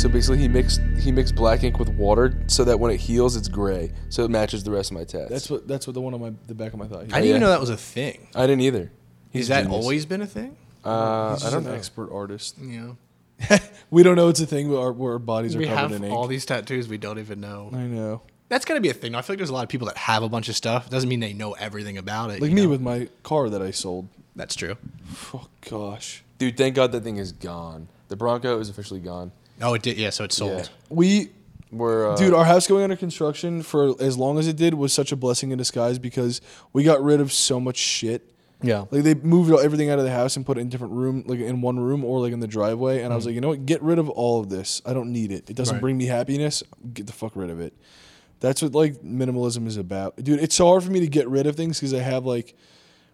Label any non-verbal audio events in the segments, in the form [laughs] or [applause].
So basically, he mixed he mixed black ink with water so that when it heals, it's gray, so it matches the rest of my tats. That's what that's what the one on my the back of my thigh. I didn't yeah. even know that was a thing. I didn't either. He's Has that genius. always been a thing? Uh, he's I just don't an know. expert artist. Yeah. [laughs] [laughs] We don't know it's a thing where our, where our bodies are We covered have in ink. all these tattoos we don't even know. I know. That's gonna be a thing. I feel like there's a lot of people that have a bunch of stuff. Doesn't mean they know everything about it. Like you me know? with my car that I sold. That's true. Oh gosh. Dude, thank God that thing is gone. The Bronco is officially gone. Oh, it did. Yeah, so it sold. Yeah. We We're uh, Dude, our house going under construction for as long as it did was such a blessing in disguise because we got rid of so much shit. Yeah. Like they moved everything out of the house and put it in different room, like in one room or like in the driveway. And I was like, you know what? Get rid of all of this. I don't need it. It doesn't Right. bring me happiness. Get the fuck rid of it. That's what like minimalism is about, dude. It's so hard for me to get rid of things because I have like,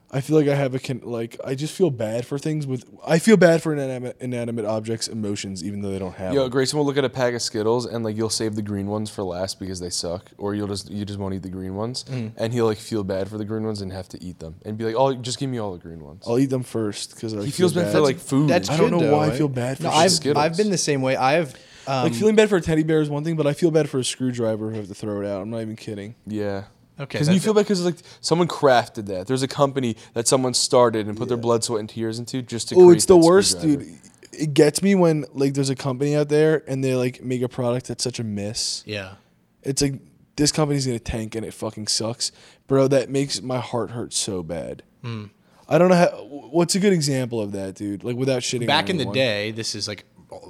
I feel like I have a con- like I just feel bad for things with. I feel bad for inanimate, inanimate objects' emotions, even though they don't have. Yo, them. Grayson will look at a pack of Skittles and like you'll save the green ones for last because they suck, or you'll just you just won't eat the green ones, Mm. and he'll like feel bad for the green ones and have to eat them and be like, oh, just give me all the green ones. I'll eat them first because he feels bad for like food. That's I don't good, know though, why I feel bad for No. I've Skittles. I've been the same way. I have um, like feeling bad for a teddy bear is one thing, but I feel bad for a screwdriver who have to throw it out. I'm not even kidding. yeah. Okay, Because you that's- feel bad because like someone crafted that. There's a company that someone started and put their blood, sweat, and tears into just to. Oh, it's the worst, dude. It gets me when like there's a company out there and they like make a product that's such a miss. Yeah. It's like this company's gonna tank and it fucking sucks, bro. That makes my heart hurt so bad. Hmm. I don't know how. What's a good example of that, dude? Like without shitting. on Back in the day, this is like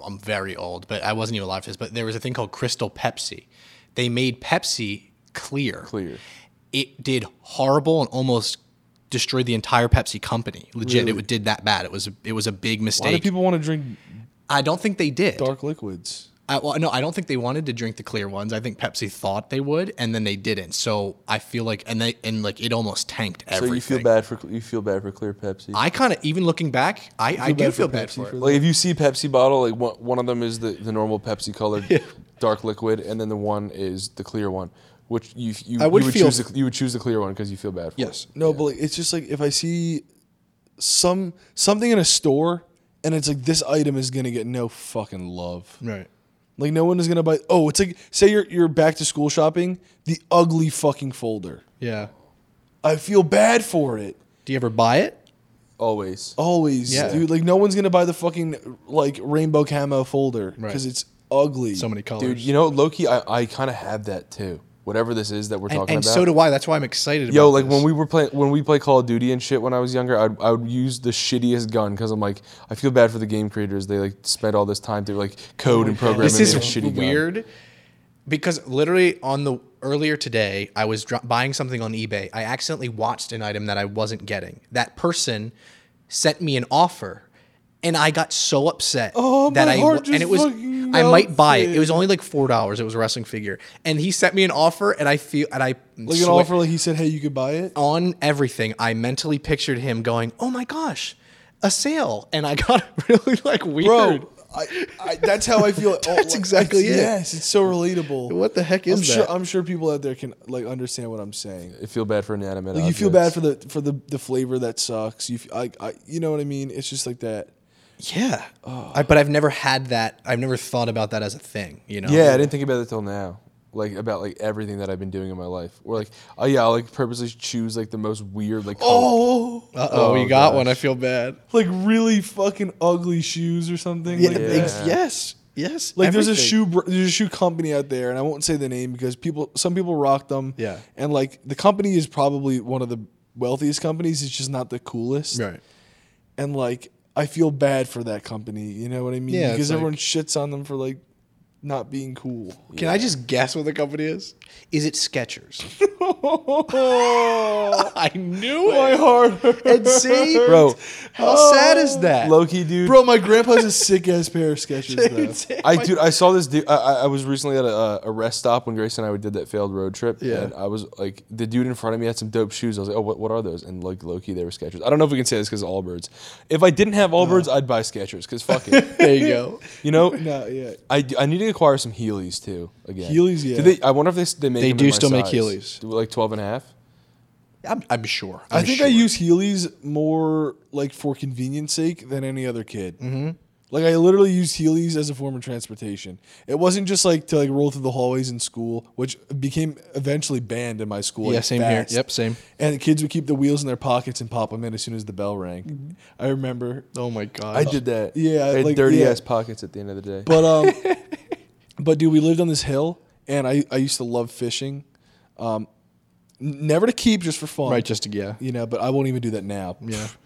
I'm very old, but I wasn't even alive for this. But there was a thing called Crystal Pepsi. They made Pepsi clear. Clear. It did horrible and almost destroyed the entire Pepsi company. Legit, Really? it did that bad. It was it was a big why do mistake. people want to drink I don't think they did. dark liquids? I, well, no, I don't think they wanted to drink the clear ones. I think Pepsi thought they would, and then they didn't. So I feel like, and they and like it almost tanked everything. So you feel bad for you feel bad for clear Pepsi. I kind of even looking back, I, I do feel bad Pepsi for for it. Like if you see Pepsi bottle, like one, one of them is the, the normal Pepsi colored [laughs] dark liquid, and then the one is the clear one, which you you, I would you would feel- choose the, you would choose the clear one because you feel bad for it. Yes. it. No, but like, it's just like if I see some something in a store and it's like this item is gonna get no fucking love. right. Like no one is gonna buy. Oh, it's like say you're you're back to school shopping, the ugly fucking folder. Yeah. I feel bad for it. Do you ever buy it? Always. Always, Yeah. dude. Like no one's gonna buy the fucking like rainbow camo folder because Right. it's ugly. So many colors. Dude, you know, Loki, I, I kind of have that too. Whatever this is that we're and, talking and about. so do I. That's why I'm excited. Yo, like this. when we were playing, when we play Call of Duty and shit when I was younger, I'd, I would use the shittiest gun because I'm like, I feel bad for the game creators. They like spent all this time to like code oh, and program. This and is a shitty gun. weird because literally on the earlier today, I was buying something on eBay. I accidentally watched an item that I wasn't getting. That person sent me an offer. And I got so upset Oh, that my I and it was I might buy it. It was only like four dollars. It was a wrestling figure, and he sent me an offer, and I feel and I like an swear- offer. Like he said, hey, you could buy it. on everything, I mentally pictured him going, "Oh my gosh, a sale!" And I got [laughs] really like weird. Bro, I, I, that's how I feel. [laughs] Oh, That's exactly it's- it. Yes, it's so relatable. What the heck is I'm Sure, that? I'm sure people out there can like understand what I'm saying. I feel bad for inanimate. Like you feel bad for the for the the flavor that sucks. You f- I, I you know what I mean? It's just like that. Yeah, I, but I've never had that. I've never thought about that as a thing. You know? Yeah, I didn't think about it till now. Like about like everything that I've been doing in my life. Or like, oh yeah, I'll like purposely choose like the most weird like. color. Oh, Uh oh, Oh, you got gosh. one. I feel bad. like really fucking ugly shoes or something. Yeah, like, Yeah. yes, yes. like there's a shoe br- there's a shoe company out there, and I won't say the name because people some people rock them. Yeah. and like the company is probably one of the wealthiest companies. It's just not the coolest. Right. and like I feel bad for that company. You know what I mean? Yeah, because it's like- everyone shits on them for like not being cool. Can I just guess what the company is? Is it Skechers? oh, [laughs] [laughs] I knew it. my heart hurts. And see, Bro, how sad is oh. that? Loki, dude. Bro, my grandpa has a sick ass pair of [laughs] Skechers though. I dude, I saw this dude. I, I I was recently at a, a rest stop when Grace and I did that failed road trip. Yeah. And I was like, the dude in front of me had some dope shoes. I was like, oh, what, what are those? And like Loki, they were Skechers. I don't know if we can say this because of Allbirds. If I didn't have Allbirds, I'd buy Skechers because fuck it. there you go. You know, No, yeah. I, I need to acquire some Heelys too again. Heelys, yeah. Do they, I wonder if they s- they make They them do in my still make size. Heelys. Do like 12 and a half? I'm, I'm sure. I I'm think sure. I use Heelys more like for convenience sake than any other kid. Mm-hmm. Like I literally used Heelys as a form of transportation. It wasn't just like to like roll through the hallways in school, which became eventually banned in my school. Yeah, like, same here. Yep, same. And the kids would keep the wheels in their pockets and pop them in as soon as the bell rang. Mm-hmm. I remember. Oh my god. I did that. yeah, I had like, dirty yeah. ass pockets at the end of the day. But um, [laughs] but dude, we lived on this hill, and I I used to love fishing. Um, n- never to keep, just for fun. Right, just to yeah. you know. But I won't even do that now. Yeah. [laughs]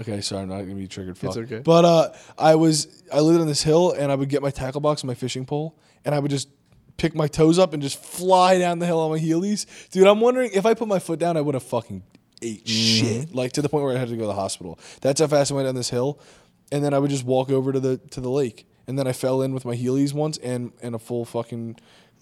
Okay, sorry, I'm not gonna be triggered. Fuck. okay. But uh, I was I lived on this hill, and I would get my tackle box and my fishing pole, and I would just pick my toes up and just fly down the hill on my heelys. Dude, I'm wondering if I put my foot down, I would have fucking ate shit, like to the point where I had to go to the hospital. That's how fast I went down this hill, and then I would just walk over to the to the lake, and then I fell in with my heelys once and and a full fucking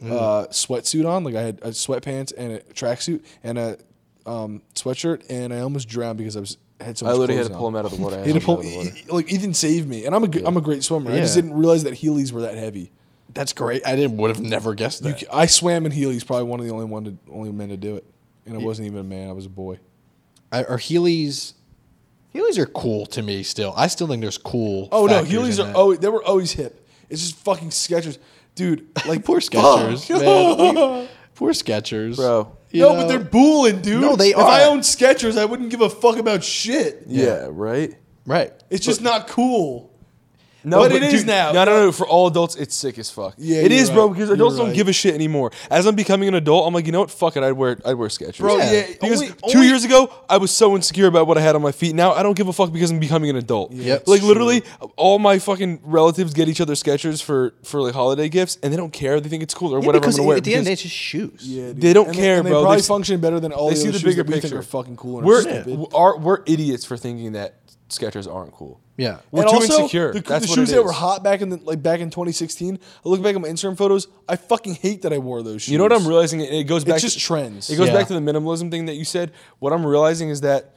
uh, sweatsuit on, like I had a sweatpants and a tracksuit and a um, sweatshirt, and I almost drowned because I was had so I literally had to on. [laughs] pull him out of the water. I He had to pull, of the water. like Ethan saved me, and I'm a g- am a great swimmer. I just didn't realize that Heelys were that heavy. That's great. I didn't would have never guessed You that. c- I swam in Heelys, probably one of the only one to, only men to do it, and I wasn't even a man. I was a boy. I, are Heelys? Heelys are cool to me still. I still think there's cool. Oh no, factors Heelys are that. always they were always hip. It's just fucking Skechers, dude. Like [laughs] poor Skechers, [laughs] man. Like, poor Skechers, Bro. You no, know? but they're bulling, dude. No, they If I owned Skechers, I wouldn't give a fuck about shit. Yeah, right? right. It's just not cool. No, But it is now. No, no, no. For all adults, it's sick as fuck. Yeah, it is, you're bro. right. Because You're adults don't right. give a shit anymore. As I'm becoming an adult, I'm like, you know what? Fuck it. I'd wear, I'd wear Skechers. Bro, yeah, Because only- two only- years ago, I was so insecure about what I had on my feet. Now I don't give a fuck because I'm becoming an adult. Yep. Like It's literally, all my fucking relatives get each other Skechers for for like holiday gifts, and they don't care. They think it's cool or Yeah, whatever I'm because gonna wear. at the end, because it's just shoes. Yeah, dude. They don't And care, and bro. They probably They function better than all they the see other the shoes bigger that we picture. think are fucking cool and We're stupid. we're idiots for thinking that Skechers aren't cool. Yeah. We're and too also, insecure. The, That's the what shoes it that is. were hot back in the like back in 2016. I look back at my Instagram photos. I fucking hate that I wore those shoes. You know what I'm realizing? It it goes back. just to, trends. It goes Yeah. back to the minimalism thing that you said. What I'm realizing is that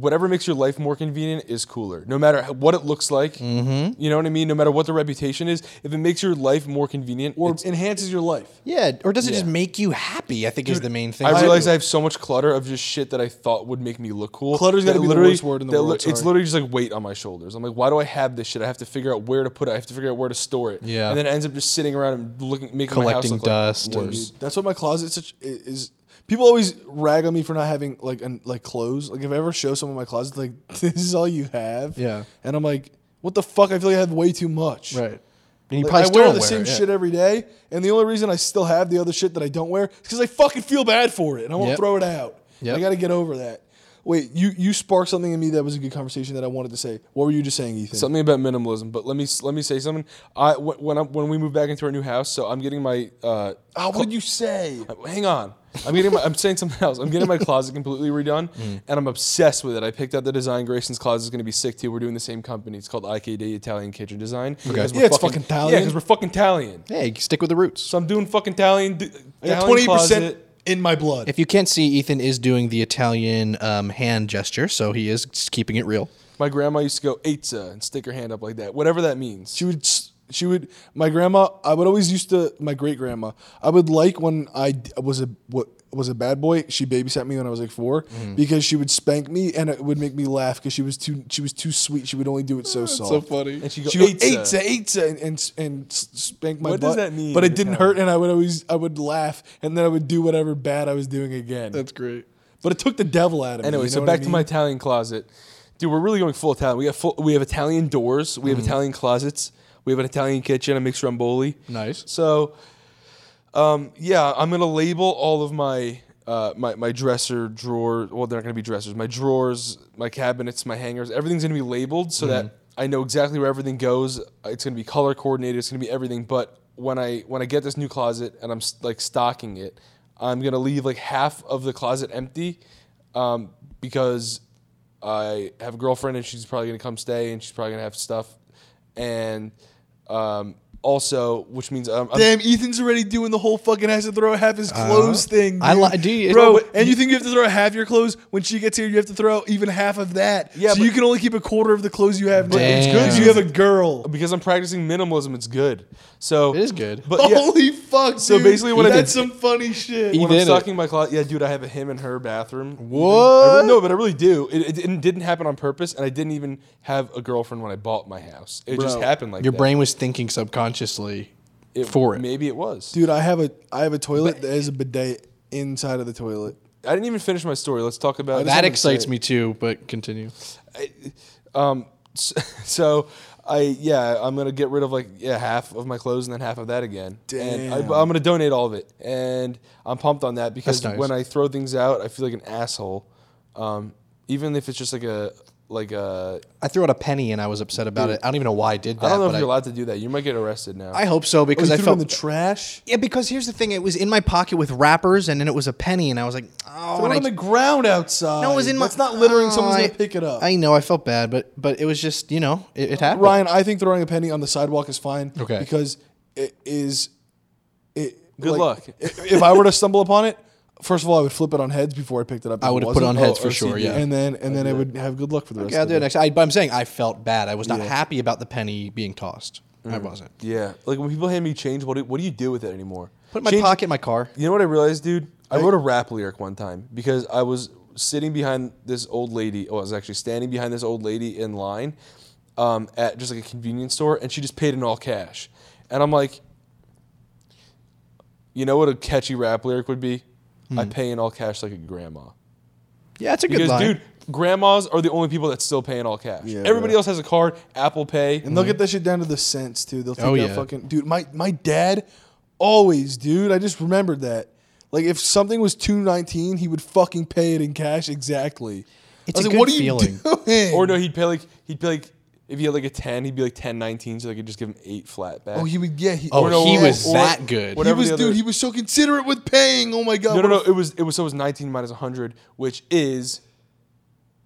whatever makes your life more convenient is cooler, no matter what it looks like. Mm-hmm. You know what I mean? No matter what the reputation is, if it makes your life more convenient, or enhances your life. Yeah. Or does it just make you happy? I think is the main thing. I realize I have so much clutter of just shit that I thought would make me look cool. Clutter's that gotta be the worst word in the world, It's literally just like weight on my shoulders. I'm like, why do I have this shit? I have to figure out where to put it. I have to figure out where to store it. Yeah. And then it ends up just sitting around and looking, making my house Collecting look dust Like worse. That's what my closet such is. People always rag on me for not having like an, like clothes. Like if I ever show someone my closet, like [laughs] this is all you have. Yeah. And I'm like, what the fuck? I feel like I have way too much. right. And you Like, probably I still wear the wear same it, yeah. shit every day, and the only reason I still have the other shit that I don't wear is because I fucking feel bad for it, and I won't Yep. throw it out. Yep. I got to get over that. Wait, you you sparked something in me that was a good conversation that I wanted to say. What were you just saying, Ethan? something about minimalism. But let me let me say something. I when I, when we move back into our new house, so I'm getting my. Uh, Oh, what did you say? hang on, I'm getting. My, I'm saying something else. I'm getting my closet completely redone, [laughs] Mm. and I'm obsessed with it. I picked out the design. Grayson's closet is going to be sick too. We're doing the same company. It's called IKD Italian Kitchen Design. We're Yeah, it's fucking Italian. Yeah, because we're fucking Italian. Hey, stick with the roots. So I'm doing fucking Italian. d- I got Italian twenty percent in my blood. If you can't see, Ethan is doing the Italian um, hand gesture, so he is just keeping it real. My grandma used to go Eitza and stick her hand up like that. Whatever that means. she would she would my grandma. I would always used to my great grandma. I would like when I was a what was a bad boy. She babysat me when I was like 4 Mm-hmm. because she would spank me and it would make me laugh because she was too she was too sweet. She would only do it so soft. so funny. And she go, She go "Eitza." eitza, eitza, and, and and spank my What butt. does that mean But it didn't hurt, and I would always I would laugh, and then I would do whatever bad I was doing again. That's great. but it took the devil out of me. Anyway, you so back what I to my? Italian closet, dude. We're really going full Italian. We have full, we have Italian doors. We have Italian closets. We have an Italian kitchen. A mixed ramboli. Nice. So, um, yeah, I'm gonna label all of my uh, my my dresser drawer. Well, they're not gonna be dressers. My drawers, my cabinets, my hangers. Everything's gonna be labeled so that I know exactly where everything goes. It's gonna be color coordinated. It's gonna be everything. But when I when I get this new closet and I'm like stocking it, I'm gonna leave like half of the closet empty um, because I have a girlfriend and she's probably gonna come stay and she's probably gonna have stuff, and um, also which means um, I'm, Damn, Ethan's already doing the whole fucking has to throw half his clothes thing. I dude. li- do you- bro. but- and you think you have to throw half your clothes when she gets here? You have to throw even half of that. Yeah, so but- you can only keep a quarter of the clothes you have. now. It's good. Damn. because You have a girl. because I'm practicing minimalism. It's good. So It is good. But yeah, Holy fuck! So dude. basically what I that's did- some funny shit. when I'm it. stocking my closet, yeah, dude, I have a him and her bathroom. What? I really, no, but I really do. It, it didn't, didn't happen on purpose, and I didn't even have a girlfriend when I bought my house. It just Bro, happened like Your that. brain was thinking subconsciously It- for it. Maybe it was. Dude, I have a I have a toilet that has a bidet inside of the toilet. I didn't even finish my story. Let's talk about that wanted to excites me too, but continue. Um, [laughs] s- so I yeah, I'm gonna get rid of like yeah half of my clothes and then half of that again. And I, Damn. I'm gonna donate all of it, and I'm pumped on that because nice. when I throw things out, I feel like an asshole. Um, even if it's just like a like a I threw out a penny and I was upset about it. I don't even know why I did that. I don't know if but you're allowed to do that. You might get arrested now. I hope so Oh, because you I threw it felt in the trash. yeah. Because here's the thing: it was in my pocket with wrappers, and then it was a penny, and I was like, oh, Throw and it I on the ground outside. No, it was in my. That's not littering. Oh, Someone's I- gonna pick it up. I know. I felt bad, but but it was just you know it, it happened. Ryan, I think throwing a penny on the sidewalk is fine. Okay. Because it is. It, Good like, luck. i- If I were to stumble upon it, first of all, I would flip it on heads before I picked it up. I would have put it on heads Oh, for OCD. sure. Yeah. and then and then I would have good luck for the rest. Yeah, I'll of do it it. next. I, but I'm saying I felt bad. I was not Yeah. happy about the penny being tossed. Mm. I wasn't. yeah, like when people hand me change, what do, what do you do with it anymore? Put it in my Change- pocket, in my car. You know what I realized, dude? I wrote a rap lyric one time because I was sitting behind this old lady. Oh, I was actually standing behind this old lady in line um, at just like a convenience store, and she just paid in all cash. And I'm like, you know what a catchy rap lyric would be? I hmm. pay in all cash like a grandma. Yeah, it's a good Because, line. dude, grandmas are the only people that still pay in all cash. Yeah, Everybody bro. else has a card, Apple Pay. And they'll get that shit down to the cents too. They'll take Oh, out yeah. fucking dude. My my dad always, dude. I just remembered that. Like if something was two nineteen, he would fucking pay it in cash exactly. It's I was a like, good what are feeling. you doing? Or no, he'd pay like he'd pay like if he had like a ten, he'd be like ten nineteen, so they could just give him eight flat back. Oh, he would. Yeah. He, Oh, Or no, he or- was or that good. he whatever was, the dude. He was so considerate with paying. Oh my god. No, no, what no. a It was it was so it was 19 minus 100, which is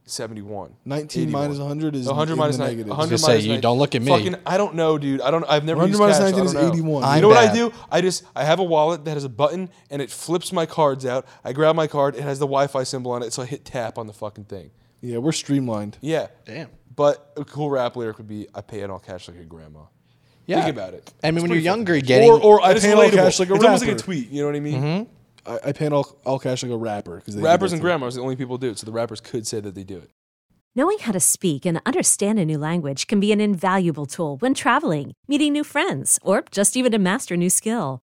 71. 19 81. minus 100 is 100 in minus the 9. negatives. 100 I was gonna say, you 9 don't look at me. Fucking, I don't know, dude. I don't. I've never 100 used minus cash, 19 so I is don't know. 81. You I'm know what I bad. do? I just I have a wallet that has a button and it flips my cards out. I grab my card. It has the Wi-Fi symbol on it, so I hit tap on the fucking thing. Yeah, we're streamlined. Yeah. Damn. But a cool rap lyric would be, "I pay in all cash like a grandma." Yeah. Think about it. I mean, It's when you're fucking younger, cool. getting Or or I And it's pay in all relatable. cash like a it's rapper. almost like a tweet. You know what I mean? Mm-hmm. I, I pay in all, all cash like a rapper because Rappers and grandmas are the only people who do it, so the rappers could say that they do it. Knowing how to speak and understand a new language can be an invaluable tool when traveling, meeting new friends, or just even to master a new skill.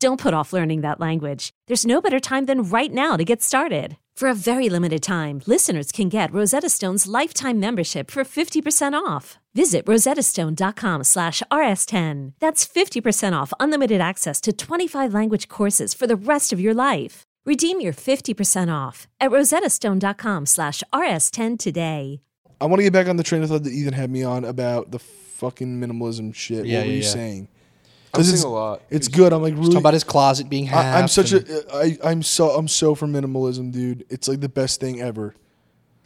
Don't put off learning that language. There's no better time than right now to get started. For a very limited time, listeners can get Rosetta Stone's lifetime membership for 50% off. Visit rosettastone.com slash rs10. That's 50% off unlimited access to 25 language courses for the rest of your life. Redeem your 50% off at rosettastone.com slash rs10 today. I want to get back on the train of thought that Ethan had me on about the fucking minimalism shit. Yeah, what were yeah, you yeah. saying? I'm 'Cause seeing a lot. It's good. I'm like really. Talk about his closet being half. I, I'm such and- a. I, I'm so. I'm so for minimalism, dude. It's like the best thing ever.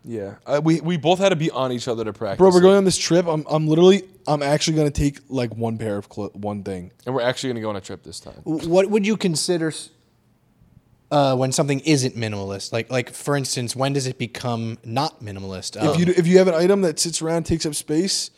Yeah, uh, we we both had to be on each other to practice. Bro, we're going on this trip. I'm. I'm literally. I'm actually gonna take like one pair of clo- one thing. and we're actually gonna go on a trip this time. What would you consider uh, when something isn't minimalist? Like, like for instance, when does it become not minimalist? If Um, you if you have an item that sits around, takes up space,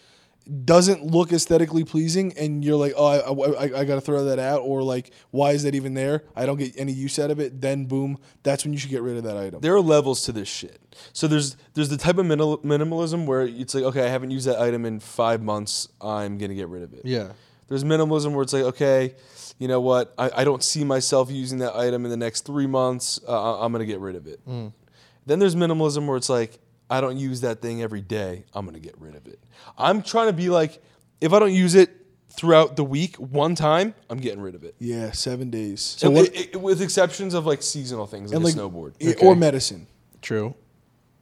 doesn't look aesthetically pleasing, and you're like, oh, I, I, I got to throw that out, or like, why is that even there? I don't get any use out of it. Then boom, that's when you should get rid of that item. There are levels to this shit. So there's there's the type of minimal, minimalism where it's like, okay, I haven't used that item in five months. I'm gonna get rid of it. Yeah. There's minimalism where it's like, okay, you know what? I, I don't see myself using that item in the next three months. Uh, I'm gonna get rid of it. Then there's minimalism where it's like, I don't use that thing every day. I'm gonna get rid of it. I'm trying to be like, if I don't use it throughout the week one time, I'm getting rid of it. yeah, seven days. So with exceptions of like seasonal things like, and like a snowboard. yeah, or medicine. True.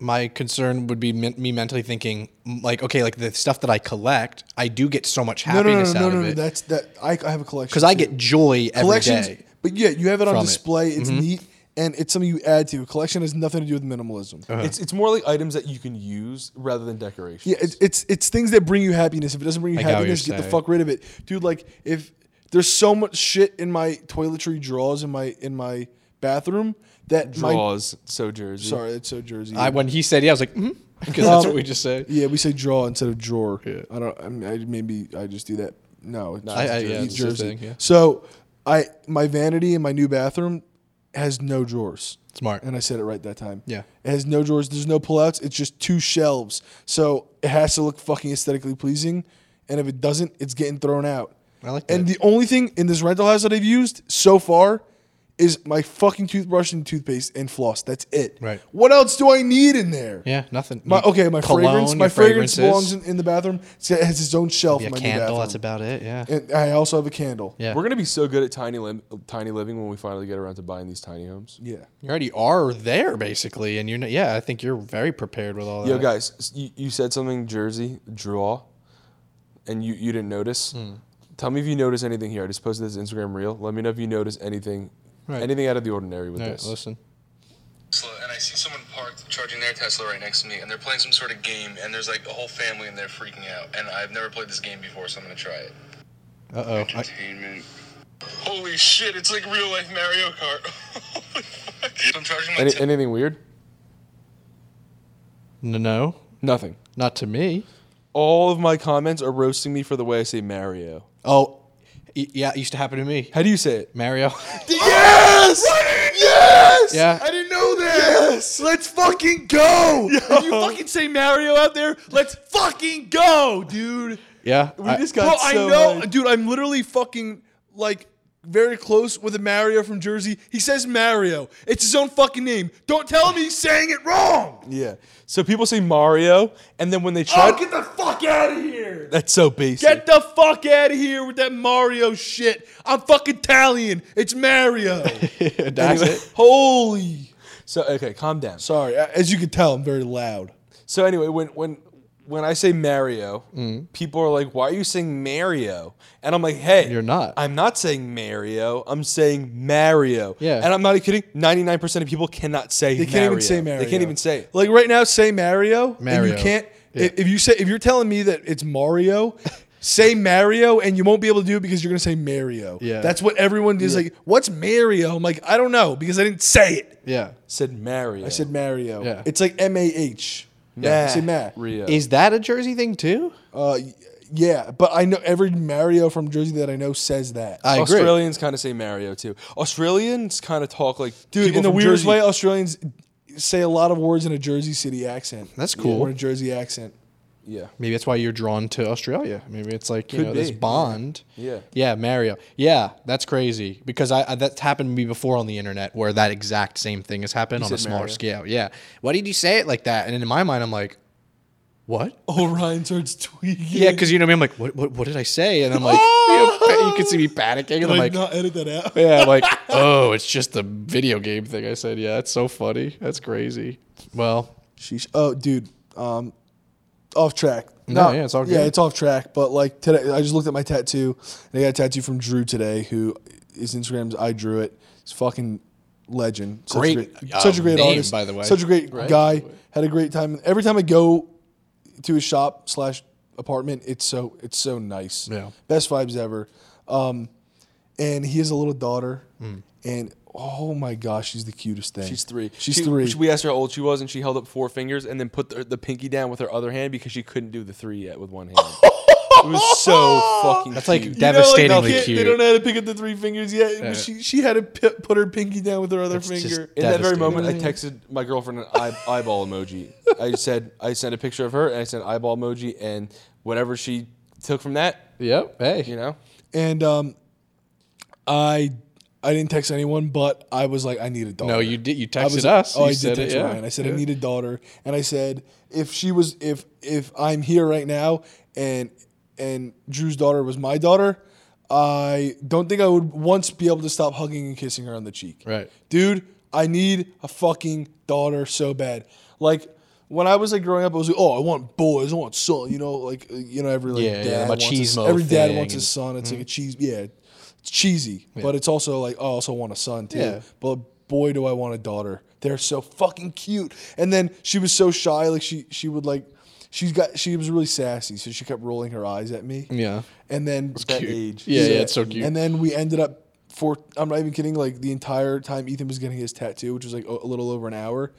My concern would be men- me mentally thinking, like, okay, like the stuff that I collect, I do get so much No, no, no, happiness no, no, out no, of no. it That's that. I, I have a collection because I get joy every collections. But yeah, you have it on from it. display. It's mm-hmm. neat, and it's something you add to. A collection has nothing to do with minimalism. It's it's more like items that you can use rather than decorations. Yeah, it's, it's it's things that bring you happiness. If it doesn't bring you I happiness, you're get the fuck rid of it, dude. Like if there's so much shit in my toiletry drawers in my in my bathroom that my draws so Jersey. sorry, that's so Jersey. I when he said, yeah, I was like, mm because that's what we just say. yeah, we say draw instead of drawer. Yeah. I don't. I, mean, I maybe I just do that. No, it's I- I- Jersey. yeah, it's thing, yeah. So I my vanity in my new bathroom has no drawers. Smart. And I said it right that time. Yeah. It has no drawers. There's no pullouts. It's just two shelves. So it has to look fucking aesthetically pleasing. And if it doesn't, it's getting thrown out. I like that. And the only thing in this rental house that I've used so far is my fucking toothbrush and toothpaste and floss. That's it. Right. What else do I need in there? Yeah, nothing. My, okay, my cologne, fragrance. My fragrance belongs in, in the bathroom. It's- It has its own shelf be a in my new candle. That's about it. Yeah. And I also have a candle. Yeah. We're gonna be so good at tiny lim- tiny living when we finally get around to buying these tiny homes. Yeah. You already are there basically, and you're not, yeah. I think you're very prepared with all that. Yo, guys, you, you said something Jersey draw, and you, you didn't notice. Hmm. Tell me if you notice anything here. I just posted this Instagram reel. Let me know if you notice anything, Right. anything out of the ordinary with All right, this. listen. And I see someone parked charging their Tesla right next to me, and they're playing some sort of game, and there's like a whole family in there freaking out. And I've never played this game before, so I'm gonna try it. Uh oh. Entertainment. Holy shit! It's like real life Mario Kart. [laughs] Holy fuck. So I'm charging my Any, Tesla. anything weird? No, no, Nothing. not to me. All of my comments are roasting me for the way I say Mario. Oh, y- yeah. It used to happen to me. How do you say it? Mario. [laughs] Yes! Yes! Yeah. I didn't know that. Yes! Let's fucking go. If you fucking say Mario out there, let's fucking go, dude. yeah. We I- just Bro, got I know, dude. I'm literally fucking like very close with a Mario from Jersey. He says Mario. It's his own fucking name. Don't tell him he's saying it wrong. Yeah. So people say Mario, and then when they try, Oh, get the fuck out of here. that's so basic. Get the fuck out of here with that Mario shit. I'm fucking Italian. It's Mario. [laughs] That's Anyway. it. Holy. so okay, calm down. Sorry. a- As you can tell, I'm very loud. So anyway, when when when I say Mario, Mm. people are like, "Why are you saying Mario?" And I'm like, "Hey, You're not. I'm not saying Mario. I'm saying Mario." Yeah. And I'm not even kidding. Ninety nine percent of people cannot say. They can't even say Mario. They can't even say it. Like right now, say Mario. And Mario. you can't. Yeah. If you say if you're telling me that it's Mario, [laughs] say Mario, and you won't be able to do it because you're gonna say Mario. Yeah. That's what everyone is like. What's Mario? I'm like, I don't know because I didn't say it. Yeah. Said Mario. I said Mario. Yeah. It's like M A H. yeah. Say Matt. Rio. Is that a Jersey thing too? Uh, y- yeah, but I know every Mario from Jersey that I know says that. I agree. Australians kind of say Mario too. Australians kind of talk like Dude, people in the from weirdest Jersey. way, Australians say a lot of words in a Jersey City accent. That's cool. Or a Jersey accent. Yeah. Maybe that's why you're drawn to Australia. Maybe it's like you Could know this bond. Yeah. Yeah, Mario. Yeah, that's crazy because I, I that's happened to me before on the internet where that exact same thing has happened on a said smaller Mario. scale. Yeah. Why did you say it like that? And in my mind, I'm like, what? [laughs] Oh, Ryan starts tweaking. Yeah, because you know me. I'm like, what, what? What did I say? And I'm like, you, know, pa- you can see me panicking, and I'm like, like, not edit that out. yeah, I'm like, [laughs] oh, it's just the video game thing. I said, yeah, it's so funny. That's crazy. Well, Sheesh. Oh, dude. Um, off track. No, yeah, it's all Yeah, it's off track. But like today, I just looked at my tattoo. And I got a tattoo from Drew today, who his Instagram's I drew it. He's fucking legend. Such Great, a great, such a great name, artist. by the way. Such a great guy. Had a great time. Every time I go to his shop slash apartment, it's so it's so nice. Yeah. best vibes ever. Um, and he has a little daughter, Hmm. and oh my gosh, she's the cutest thing. She's three. She's She- three. We asked her how old she was, and she held up four fingers and then put the, the pinky down with her other hand because she couldn't do the three yet with one hand. it was so [laughs] fucking. That's like cute. You know, like, devastatingly cute. They don't know how to pick up the three fingers yet. but She she had to p- put her pinky down with her other That's finger. In that very moment, I texted my girlfriend an eye, eyeball emoji. I said I sent a picture of her and I sent eyeball emoji, and whatever she took from that, Yep. Hey. you know, And um, I I didn't text anyone, but I was like, I need a daughter. No, you did. You I texted was, us. Oh, I did text it, yeah. Ryan. I said I need a daughter, and I said if she was if if I'm here right now and and Drew's daughter was my daughter, I don't think I would once be able to stop hugging and kissing her on the cheek. Right. dude. I need a fucking daughter so bad. Like when I was like growing up, I was like, oh, I want boys, I want son. You know, like you know, every like Yeah, yeah, dad the wants his, every dad thing wants his son. It's like a mhm. cheese. Yeah, it's cheesy, but it's also like oh, I also want a son too. Yeah. But boy, do I want a daughter. They're so fucking cute. And then she was so shy. Like she she would like she's got she was really sassy, so she kept rolling her eyes at me. Yeah. And then that age. Yeah, yeah, it's so cute. and then we ended up for I'm not even kidding. Like the entire time Ethan was getting his tattoo, which was like a, a little over an hour,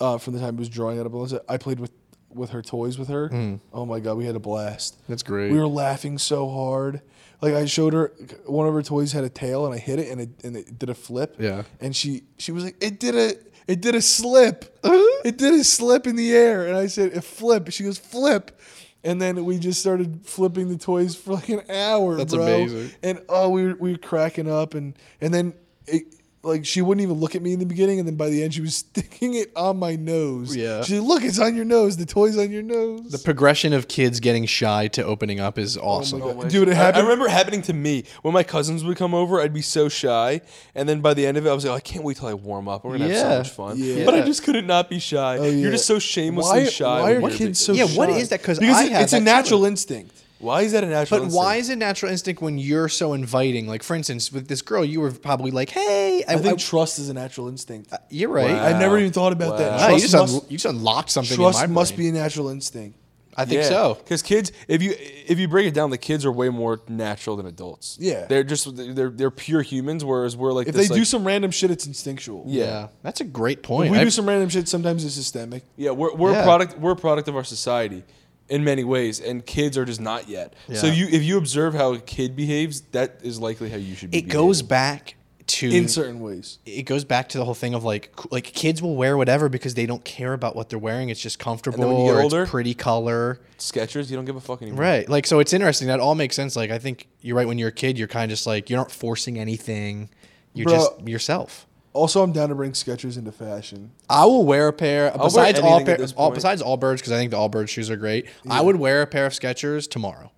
uh, from the time he was drawing it up. Melissa, I played with with her toys with her. Oh my god, we had a blast. That's great. We were laughing so hard. Like I showed her one of her toys had a tail, and I hit it, and it and it did a flip. Yeah. And she she was like, it did a it did a slip. Uh-huh. it did a slip in the air, and I said, a flip. She goes flip. And then we just started flipping the toys for like an hour. That's bro. amazing. And oh, we were, we were cracking up, and and then it, like she wouldn't even look at me in the beginning, and then by the end she was [laughs] sticking it on my nose. Yeah. She said, "Look, it's on your nose. The toy's on your nose." The progression of kids getting shy to opening up is Oh awesome. Dude, it I, I happened. remember it happening to me when my cousins would come over. I'd be so shy, and then by the end of it, I was like, oh, I can't wait till I warm up. We're gonna have Yeah. so much fun. Yeah. But I just couldn't not be shy. Oh, yeah. You're just so shamelessly why, shy. Why when are you're kids big. so Yeah, shy? what is that? 'Cause because I it- had it's a that too. natural instinct. Why is that a natural? But why is it natural instinct when you're so inviting? Like, for instance, with this girl, you were probably like, "Hey, I think trust is a natural instinct. Uh, you're right." Wow. I never even thought about Wow. that. Wow, you Trust just un- must, you just unlocked something. trust in my must brain. be a natural instinct. I think so. Because kids, if you if you break it down, the kids are way more natural than adults. Yeah. they're just they're they're pure humans, whereas we're like If this, they do some random shit, it's instinctual. Yeah. Yeah, that's a great If point. we I- do some random shit, sometimes it's systemic. Yeah, we're we're Yeah. a product we're a product of our society in many ways, and kids are just not yet. So you if you observe how a kid behaves, that is likely how you should be. it goes back to In certain ways. it goes back to the whole thing of like like kids will wear whatever because they don't care about what they're wearing. It's just comfortable And when you get or older- it's pretty color. Skechers. You don't give a fuck anymore. Right. Like so it's interesting. That all makes sense. Like I think you're right when you're a kid, you're kind of just like you're not forcing anything. You're Bro. just yourself. Also, I'm down to bring Skechers into fashion. I will wear a pair wear besides all, anything pair, at this all point. besides Allbirds because I think the Allbirds shoes are great. I would wear a pair of Skechers tomorrow.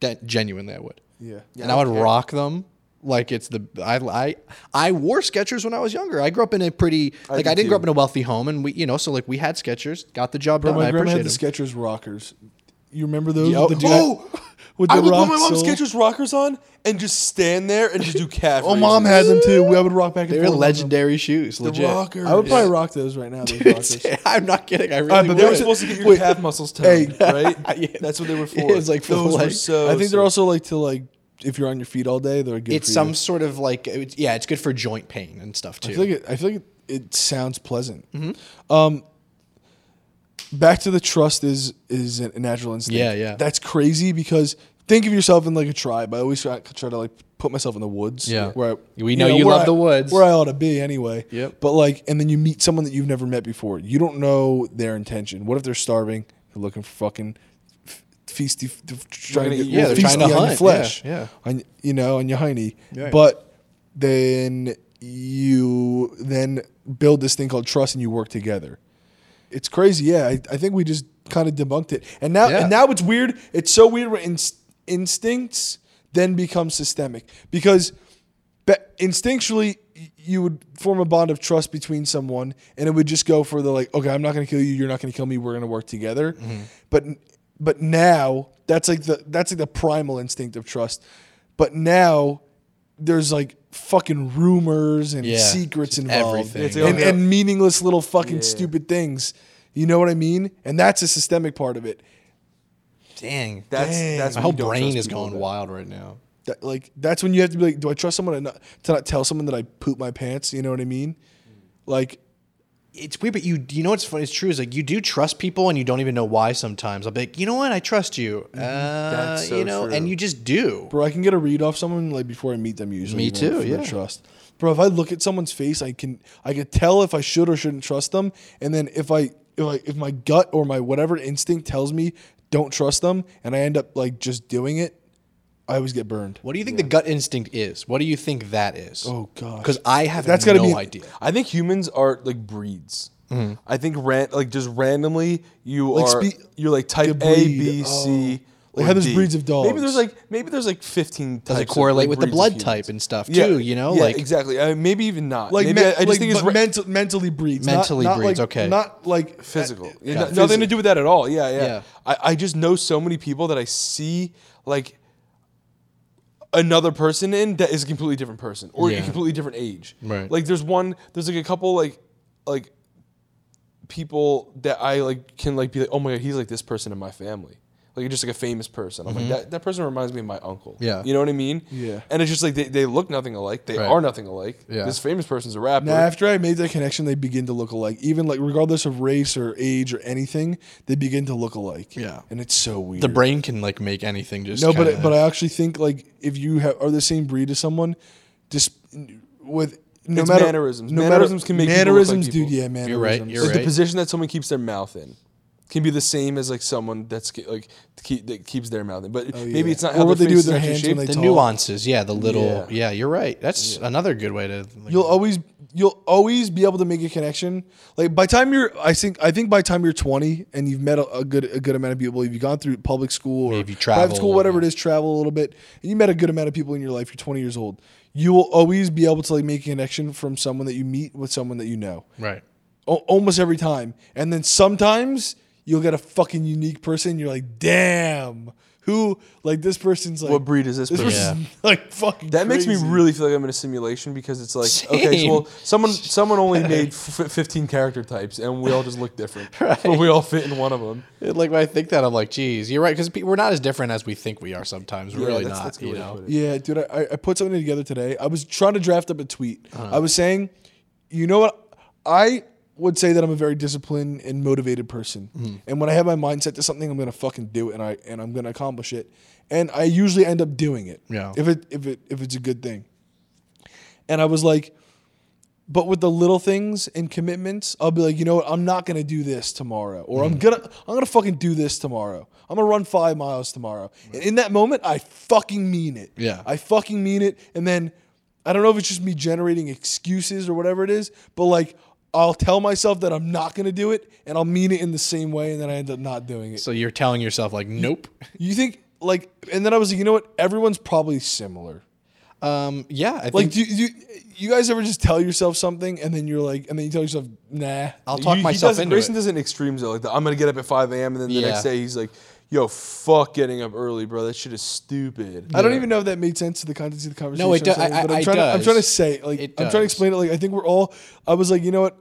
That genuinely I would. Yeah. and I would rock them like it's the I I I wore Skechers when I was younger. I grew up in a pretty like I, did didn't grow up in a wealthy home, and we you know so like we had Skechers, got the job Bro, done. my I grandma appreciate had the them. Skechers rockers. You remember those? Yup. with the Oh, with I the would put my mom's sole? Skechers rockers on and just stand there and just do [laughs] calf. Oh, mom had them too. We would rock back and They were forth. on legendary shoes, The legit. rockers. I would probably rock those right now. Those [laughs] rockers. I'm not kidding. I really Alright, but would. They were Wait. supposed to get your Wait. calf muscles Hey. toned, [laughs] right? Yeah. That's what they were for. Yeah, it's like for the Those were leg. so. I think sick. they're also like to like if you're on your feet all day, they're good. it's for some You. sort of like it's, yeah, it's good for joint pain and stuff too. I feel like it, I feel like it, it sounds pleasant. Mm-hmm. Um, back to the trust is is a natural instinct. Yeah, yeah. That's crazy because think of yourself in like a tribe. I always try, try to like put myself in the woods. Yeah. where I, We know you where love I- the woods. where I ought to be anyway. Yep. But like, and then you meet someone that you've never met before. You don't know their intention. What if they're starving? They're looking for fucking feasty, trying to get yeah, they're trying to on your hunt. flesh. Yeah, yeah. On you know on your hiney. Right. But then you then build this thing called trust and you work together. It's crazy. Yeah, I, I think we just kind of debunked it. And now Yeah. and now it's weird. It's so weird when inst- instincts then become systemic because be- instinctually you would form a bond of trust between someone and it would just go for the like okay i'm not going to kill you you're not going to kill me we're going to work together Mm-hmm. but But now that's like the that's like the primal instinct of trust. But now there's like fucking rumors and Yeah, secrets just involved everything. It's and, like, and meaningless little fucking Yeah. stupid things. You know what I mean? And that's a systemic part of it. Dang. That's Dang. that's My when whole you don't brain trust is people going that. wild right now. That, like that's when you have to be like, do I trust someone to not, to not tell someone that I poop my pants? You know what I mean? Like It's weird, but you you know what's funny? It's true. Is like you do trust people, and you don't even know why. Sometimes I'll be like, you know what? I trust you. Uh, That's so you know, true. and you just do. Bro, I can get a read off someone like before I meet them usually. Me too, yeah. Trust. Bro, if I look at someone's face, I can I can tell if I should or shouldn't trust them. And then if I if I if my gut or my whatever instinct tells me don't trust them and I end up like just doing it, I always get burned. What do you think the gut instinct is? What do you think that is? Oh, gosh. because I have That's no gotta be- idea. I think humans are like breeds. I think ran like just randomly you Like are spe- you're like type the A, breed, B, C. oh. Like or how there's D. breeds of dogs. Maybe dogs. there's like maybe there's like 15 Does it types of, correlate like, with the breeds of blood humans. type and stuff Yeah, too? You know, yeah, like exactly. I mean, maybe even not. Like, maybe men- I, I just like, think it's but ra- mental, mentally breeds. not- Mentally not, breeds, like- okay. Not like physical. Yeah, uh, no- nothing to do with that at all. Yeah, yeah. Yeah. I, I just know so many people that I see like another person in that is a completely different person or Yeah. a completely different age. Right. Like there's one there's like a couple like like people that I like can like be like, oh my god, he's like this person in my family. Like just like a famous person. I'm like that, that person reminds me of my uncle. Mm-hmm. Yeah. You know what I mean? Yeah. And it's just like they, they look nothing alike. They Right. are nothing alike. Yeah. This famous person's a rapper. Now, after I made that connection, they begin to look alike. Even like regardless of race or age or anything, they begin to look alike. Yeah. and it's so weird. the brain can like make anything just No, but kinda- but I actually think like if you have, are the same breed as someone, just with no It's matter mannerisms. no Mannerisms matter, can make people look like people. dude. Yeah, mannerisms. You're right, you're like right. the position that someone keeps their mouth in can be the same as like someone that's like keep, that keeps their mouth in, but oh, maybe Oh, yeah. it's not Or how what their they do with their is hands when they the talk. nuances, yeah, the little, Yeah. yeah, you're right. That's another good way to. Like, You'll always you'll always be able to make a connection. Like by time you're, I think I think by time you're 20 and you've met a, a good a good amount of people, if you've gone through public school or Maybe private travel, school, whatever yeah. it is, travel a little bit, and you met a good amount of people in your life. You're 20 years old. You will always be able to like make a connection from someone that you meet with someone that you know. right. O- almost every time. And then sometimes you'll get a fucking unique person. You're like, damn, who like this person's like What breed is this This person? person's [laughs] like fucking. That makes me crazy. really feel like I'm in a simulation because it's like okay, so, well, someone someone only made f- 15 character types and we all just look different, [laughs] but we all fit in one of them. It- like when I think that, I'm like, geez, you're right, because we're not as different as we think we are. Sometimes we're Yeah, really that's- not. that's you know. Yeah, dude, I, I put something together today. I was trying to draft up a tweet. Uh-huh. I was saying, you know what? I would say that I'm a very disciplined and motivated person. Mm-hmm. And when I have my mindset to something, I'm gonna fucking do it, and I and I'm gonna accomplish it. And I usually end up doing it. Yeah. If it if it if it's a good thing. And I was like, but with the little things and commitments, I'll be like, you know what? I'm not gonna do this tomorrow, or Mm-hmm. I'm gonna I'm gonna fucking do this tomorrow. I'm gonna run five miles tomorrow. And in that moment, I fucking mean it. Yeah. I fucking mean it. And then I don't know if it's just me generating excuses or whatever it is, but like I'll tell myself that I'm not gonna do it, and I'll mean it in the same way, and then I end up not doing it. so you're telling yourself like, nope. You think like, and then I was like, you know what? Everyone's probably similar. Um, yeah, I think Like, do you, you guys ever just tell yourself something and then you're like, and then you tell yourself, nah. I'll talk You- he myself does, into Grayson it. does it in extremes though. Like the, I'm gonna get up at 5 a.m. and then the Yeah. next day he's like, "Yo, fuck getting up early, bro. That shit is stupid." I don't even know if that made sense to the context of the conversation. No, it I'm do- saying, I- but I- I'm it trying to, I'm does. trying to say, like, It I'm trying to does. explain it. Like, I think we're all. I was like, you know what?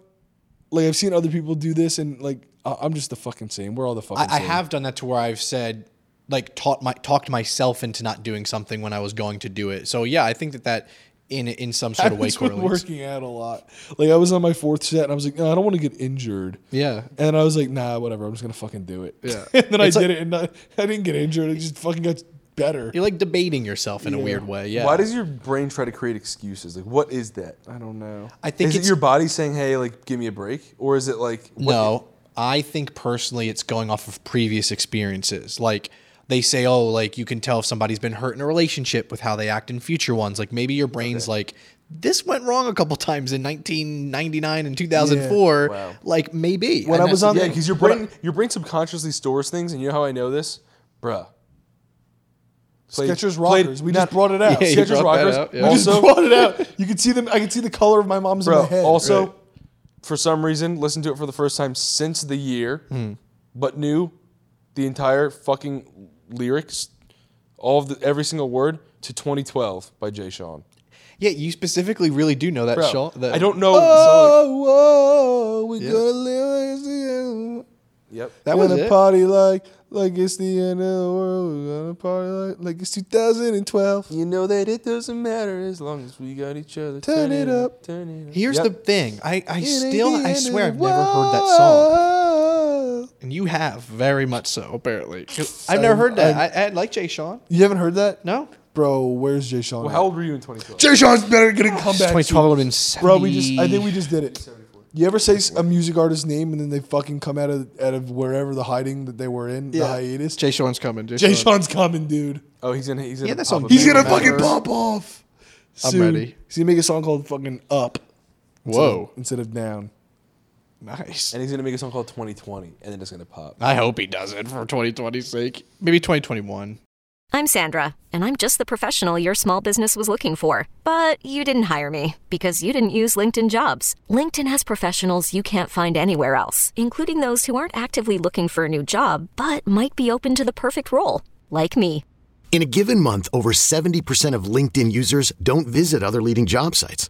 Like, I've seen other people do this, and like, I- I'm just the fucking same. We're all the fucking I, I same. have done that to where I've said, like, taught my talked myself into not doing something when I was going to do it. So yeah, I think that that in in some [laughs] sort of way Happens with correlates. working out a lot. Like, I was on my fourth set, and I was like, no, I don't want to get injured. Yeah. And I was like, nah, whatever. I'm just gonna fucking do it. Yeah. [laughs] and then It's I like- did it, and I, I didn't get injured. It just fucking got better. You're like debating yourself in a weird way. Yeah. Why does your brain try to create excuses? Like, what is that? I don't know. I think is it your body saying, "Hey, like, give me a break," or is it like, what- No, I think personally it's going off of previous experiences. Like they say, oh, like you can tell if somebody's been hurt in a relationship with how they act in future ones. Like maybe your brain's like, this went wrong a couple times in 1999 and 2004. Wow. Like maybe. When And I was on Yeah, the- because your when I- brain your brain subconsciously stores things, and you know how I know this, bruh. Played- Skechers played- rockers. we not- just brought it out. Yeah, you Skechers rockers. out, yeah. We just brought it out. You can see them. I can see the color of my mom's in my head. Also, Right. for some reason, listen to it for the first time since the year, Hmm. but knew the entire fucking lyrics, all of the every single word to 2012 by Jay Sean. Yeah, you specifically really do know that Bro, Sean. the- I don't know. the oh, song. Oh, whoa, we gonna live as the end. Yep. That was gonna party like like it's the end of the world. We're gonna party like like it's 2012. You know that it doesn't matter as long as we got each other. Turn it up. Turn it up. Here's Yep. the thing. I, I It still, I swear, I've the never heard that song. World. And you have, very much so, apparently. I've never heard that. I, I like Jay Sean. You haven't heard that? No? Bro, where's Jay Sean? Well, how old were you in 2012? Jay Sean's better gonna come back. 2012 would have been 70. Bro, we just I think we just did it. You ever say s- a music artist's name and then they fucking come out of out of wherever the hiding that they were in, the hiatus? Jay Sean's coming. Jay, Jay Sean. Sean's coming, dude. Oh, he's in. He's in. Yeah, a that's pop on- He's gonna fucking Remember? pop off. I'm ready. He's gonna make a song called fucking Up. instead Whoa. of- Instead of Down. Nice. And he's gonna make a song called 2020, and then it's gonna pop. I hope he does it for 2020's sake. Maybe 2021. I'm Sandra, and I'm just the professional your small business was looking for. But you didn't hire me because you didn't use LinkedIn jobs. LinkedIn has professionals you can't find anywhere else, including those who aren't actively looking for a new job but might be open to the perfect role, like me. In a given month, over 70% of LinkedIn users don't visit other leading job sites.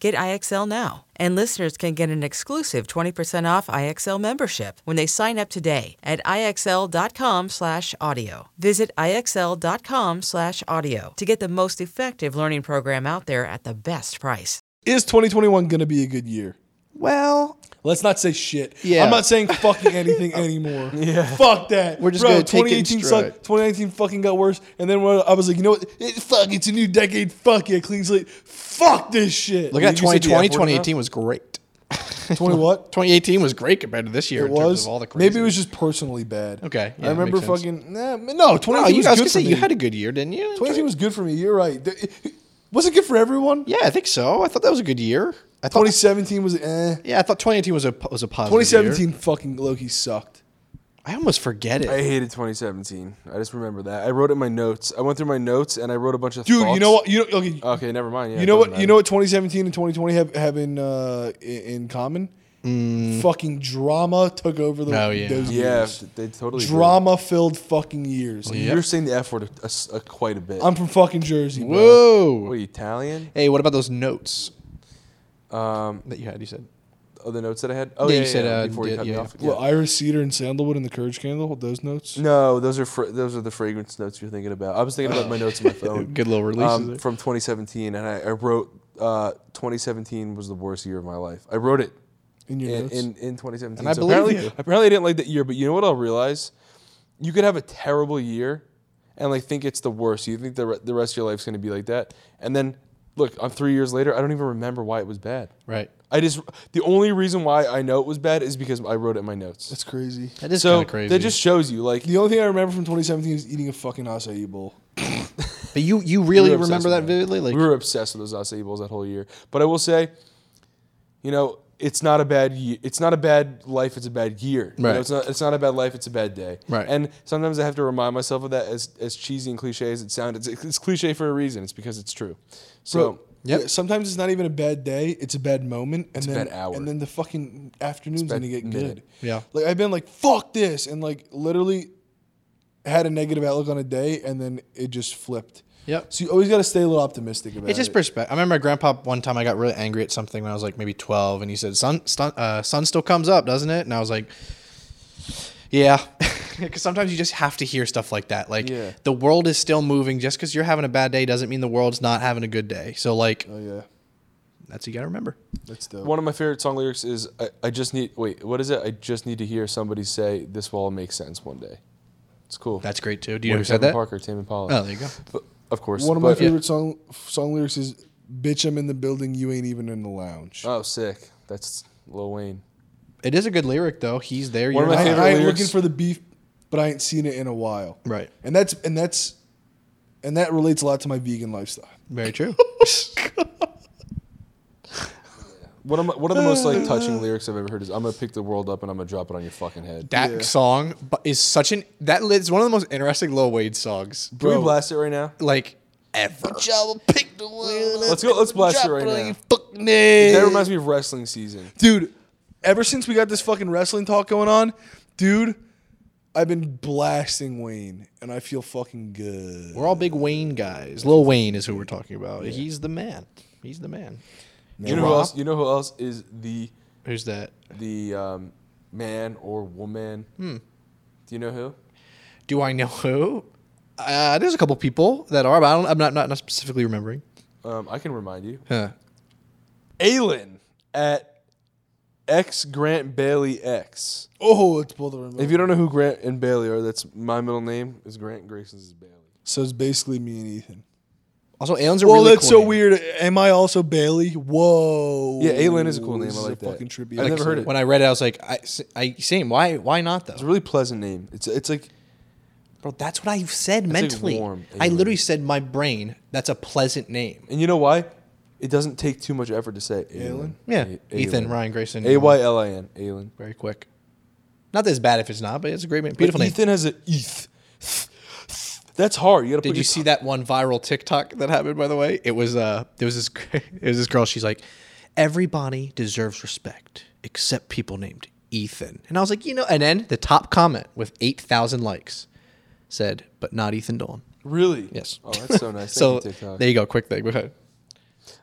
Get IXL now. And listeners can get an exclusive 20% off IXL membership when they sign up today at IXL.com slash audio. Visit IXL.com slash audio to get the most effective learning program out there at the best price. Is 2021 gonna be a good year? Well, Let's not say shit. Yeah. I'm not saying fucking anything [laughs] anymore. yeah. Fuck that. We're just Bro, gonna take it in 2018 stride. sucked. 2019 fucking got worse. And then when I was like, you know what? It, fuck, it's a new decade. Fuck yeah, clean slate. Fuck this shit. look at you say the 2020. F word enough? 2018 was great. 20 what? [laughs] 2018 was great compared to this year. It in terms was. of all the crazy. Maybe it was just personally bad. Okay, yeah, I remember makes sense. fucking. Nah, no, 2018 No, you was guys good could for say me. you had a good year, didn't you? 2018 was good for me. You're right. Was it good for everyone? Yeah, I think so. I thought that was a good year. I thought. 2017 was eh. yeah, I thought 2018 was a was a positive. 2017 year. fucking Loki sucked. I almost forget it. I hated 2017. I just remember that. I wrote it in my notes. I went through my notes and I wrote a bunch of Dude, thoughts. you know what? You know okay. Okay, never mind. Yeah, you know doesn't what? You know what? 2017 and 2020 have have in uh, in common. Fucking drama took over the, Oh, yeah. those matter. Yeah, years. they totally. did. Drama filled fucking years. You're saying the F word a, a s- a- quite a bit. I'm from fucking Jersey. Bro. Whoa. what are you Italian? Hey, what about those notes Um, that you had? You said. oh, the notes that I had. Oh Yeah, yeah, you said, yeah, uh, before you yeah, cut me yeah. off. What, Yeah. Iris Cedar and Sandalwood and the Courage Candle? Those notes? No, those are fr- those are the fragrance notes you're thinking about. I was thinking about my notes on my [laughs] phone. Good little release um, from 2017, and I, I wrote uh, 2017 was the worst year of my life. I wrote it In your in, notes? in, in 2017. And I So believe apparently, you. apparently, I didn't like that year. But you know what? I'll realize you could have a terrible year and like think it's the worst. You think the re- the rest of your life's going to be like that, and then look, I'm three years later. I don't even remember why it was bad. Right. I just the only reason why I know it was bad is because I wrote it in my notes. That's crazy. That is so kind of crazy. that just shows you like The only thing I remember from 2017 is eating a fucking acai bowl. [laughs] But you you really We remember that vividly? Like we were obsessed with those acai bowls that whole year. But I will say, you know, it's not a bad year. It's not a bad life. It's a bad year. You know, Right. it's not. It's not a bad life. It's a bad day. Right. And sometimes I have to remind myself of that. As as cheesy and cliche as it sounds, it's, it's cliche for a reason. It's because it's true. So. Bro, yeah, sometimes it's not even a bad day; it's a bad moment, and a then bad hour. and then the fucking afternoon's gonna get minute. good. Yeah. like I've been like fuck this, and like literally had a negative outlook on a day, and then it just flipped. Yep. So you always got to stay a little optimistic about it. It's just perspective. I remember my grandpa one time I got really angry at something when I was like maybe 12 and he said, sun, sun, uh, sun still comes up, doesn't it? And I was like, yeah. [laughs] Because sometimes you just have to hear stuff like that. Like Yeah. the world is still moving. Just because you're having a bad day doesn't mean the world's not having a good day. So like Oh yeah, that's you got to remember. that's dope. One of my favorite song lyrics is I, I just need wait, what is it? I just need to hear somebody say this will all make sense one day. It's cool. That's great too. Do you know Wait, who said Kevin that? Parker, Tame Impala. Oh, there you go. But, of course. One of my but- favorite song song lyrics is "Bitch, I'm in the building, you ain't even in the lounge." Oh, sick. That's Lil Wayne. It is a good lyric though. He's there. One of you're my I, not. favorite I ain't lyrics- looking for the beef, but I ain't seen it in a while. Right. And that's and that's and that relates a lot to my vegan lifestyle. Very true. [laughs] [laughs] One of my, one of the most like touching [sighs] lyrics I've ever heard is "I'm gonna pick the world up and I'm gonna drop it on your fucking head." That song bu- is such an that is one of the most interesting Lil Wayne songs. Can we blast it right now? Like ever. Let's go. Let's blast it right now. Fucking That reminds me of wrestling season. dude. Ever since we got this fucking wrestling talk going on, dude, I've been blasting Wayne, and I feel fucking good. We're all big Wayne guys. Lil Wayne is who we're talking about. He's the man. He's the man. You know who else? You know who else is the Who's that? the um, man or woman? Hmm. Do you know who? Do I know who? Uh, there's a couple people that are, but I don't, I'm not, not not specifically remembering. Um, I can remind you. Huh. Aylin at X Grant Bailey X. Oh, it's both of them. If you don't know who Grant and Bailey are, that's my middle name is Grant. Grayson's is Bailey. so it's basically me and Ethan. Also, Alan's a Well, really that's cool so name. weird. Am I also Bailey? Whoa. Yeah, Aylin is a cool name. This I is like a that. fucking trippy. I've never heard it. When I read it, I was like, I, I same. Why why not though? It's a really pleasant name. It's it's like Bro, that's what I've said like mentally. warm, I Aylin. literally said my brain. That's a pleasant name. And you know why? It doesn't take too much effort to say Aylin. Yeah, A- Ethan Aylin. Ryan Grayson. A Y L I N. Aylin. Very quick. Not that it's bad if it's not, but it's a great, name. beautiful But name. Ethan has a eth. That's hard. You gotta. Did put you your see that one viral TikTok that happened? By the way, it was uh, there was this [laughs] it was this girl. She's like, everybody deserves respect except people named Ethan. And I was like, you know, and then the top comment with eight thousand likes said, but not Ethan Dolan. Really? Yes. Oh, that's so nice. [laughs] Thank so you, there you go. Quick thing. Go ahead.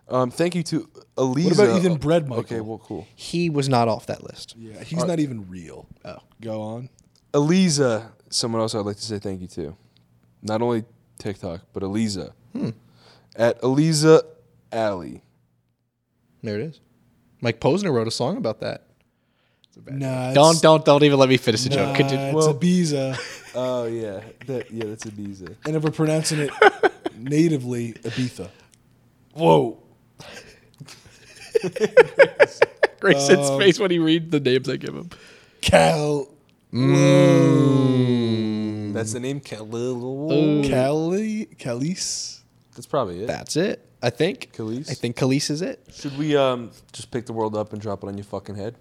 Um, thank you to Eliza. What about Ethan Bread, Michael? Okay, well, cool. He was not off that list. Yeah, he's not even real. Oh, go on. Eliza, someone else I'd like to say thank you to. Not only TikTok, but Eliza. Hmm. At Eliza Alley. There it is. Mike Posner wrote a song about that. Nah, Don't don't don't even let me finish the joke. Continue. it's Ibiza, [laughs] Oh yeah, that yeah, that's Ibiza. and if we're pronouncing it [laughs] natively, Ibiza. Whoa. [laughs] Grayson's face when he reads the names I give him. Cal, That's the name. Khalil. Cali, Calice. That's probably it. That's it. I think. Khalees? I think Khalees is it. Should we um just pick the world up and drop it on your fucking head?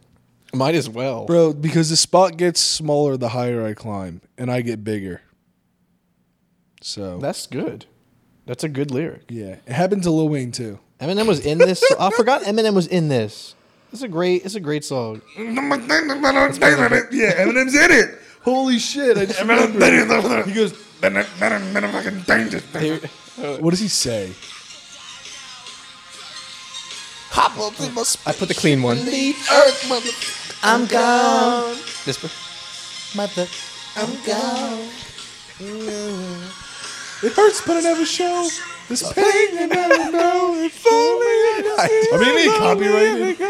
Might as well. Bro, because the spot gets smaller the higher I climb, and I get bigger. So That's good. That's a good lyric. yeah, it happened to Lil Wayne too. Eminem was in this. I forgot Eminem was in this. It's a great. It's a great song. [laughs] yeah, Eminem's in it. Holy shit! I just [laughs] remembered. [laughs] He goes. Uh, what does he say? I put the clean one. I'm gone. This. one. Mother. I'm gone. It hurts, but I never show. This pain you never know. If only I I mean, ain't copyrighted.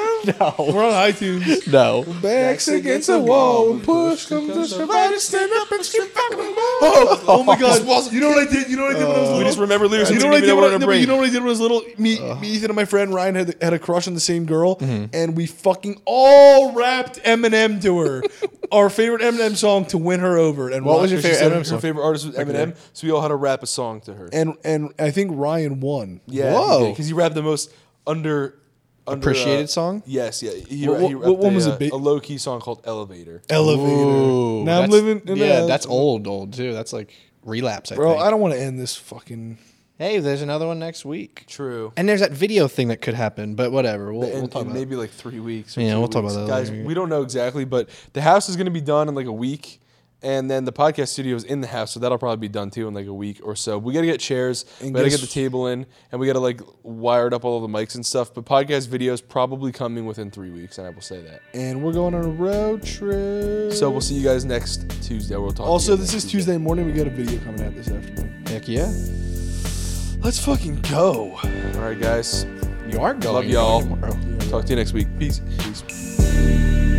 No. We're on iTunes. No. Backs against the wall. When push comes to shove, I just stand up and scream fucking Oh, oh my god! You know what I did? You know what I did when I was uh, We little? just remember lyrics. You know what I did? When I, what no, our but you know what I did when I was little? Me, uh. me Ethan, and my friend Ryan had had a crush on the same girl, mm-hmm. and we fucking all rapped Eminem to her, [laughs] our favorite Eminem song to win her over. And What Ryan- was your She favorite said Eminem her song? favorite artist was Eminem, so we all had to rap a song to her. And and I think Ryan won. Yeah, Whoa. because he rapped the most under, under Appreciated uh, song? Yes, yeah. He, What- he what- rapped what one was uh, it? Ba- a low key song called Elevator. Elevator. Ooh, now I'm that's- living. In Yeah, a- that's old, old too. That's like relapse. I Bro, think. I don't want to end this fucking. Hey, there's another one next week. True. And there's that video thing that could happen, but whatever. We'll, in, we'll talk in about it. maybe like three weeks. Or Yeah, two we'll talk weeks. about that Guys, later. we don't know exactly, but the house is going to be done in like a week, And then the podcast studio is in the house, so that'll probably be done too in like a week or so. We gotta get chairs, we gotta get the table in, and we gotta like wired up all of the mics and stuff. But podcast videos probably coming within three weeks, and I will say that. And we're going on a road trip. So we'll see you guys next Tuesday. We'll talk. Also, this is Tuesday morning. We got a video coming out this afternoon. Heck yeah. Let's fucking go. All right, guys. You are going. Love y'all. tomorrow. Oh, talk to you next week. Peace. Peace.